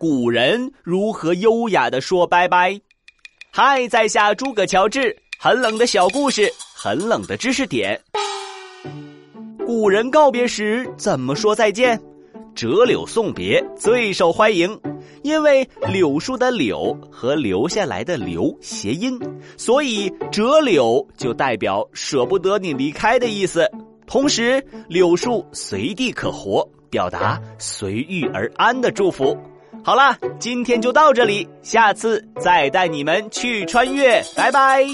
古人如何优雅的说拜拜。嗨，在下诸葛乔治，很冷的小故事，很冷的知识点。古人告别时怎么说再见？折柳送别最受欢迎，因为柳树的“柳”和留下来的“留”谐音，所以折柳就代表舍不得你离开的意思。同时，柳树随地可活，表达随遇而安的祝福。好啦，今天就到这里，下次再带你们去穿越，拜拜。